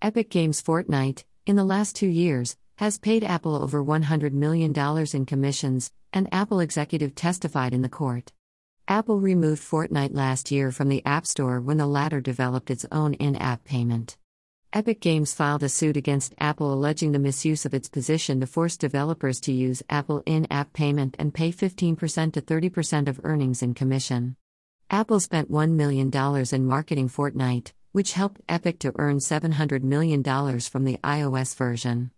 Epic Games Fortnite, in the last two years, has paid Apple over $100 million in commissions, an Apple executive testified in the court. Apple removed Fortnite last year from the App Store when the latter developed its own in app payment. Epic Games filed a suit against Apple alleging the misuse of its position to force developers to use Apple in app payment and pay 15% to 30% of earnings in commission. Apple spent $1 million in marketing Fortnite, which helped Epic to earn $700 million from the iOS version.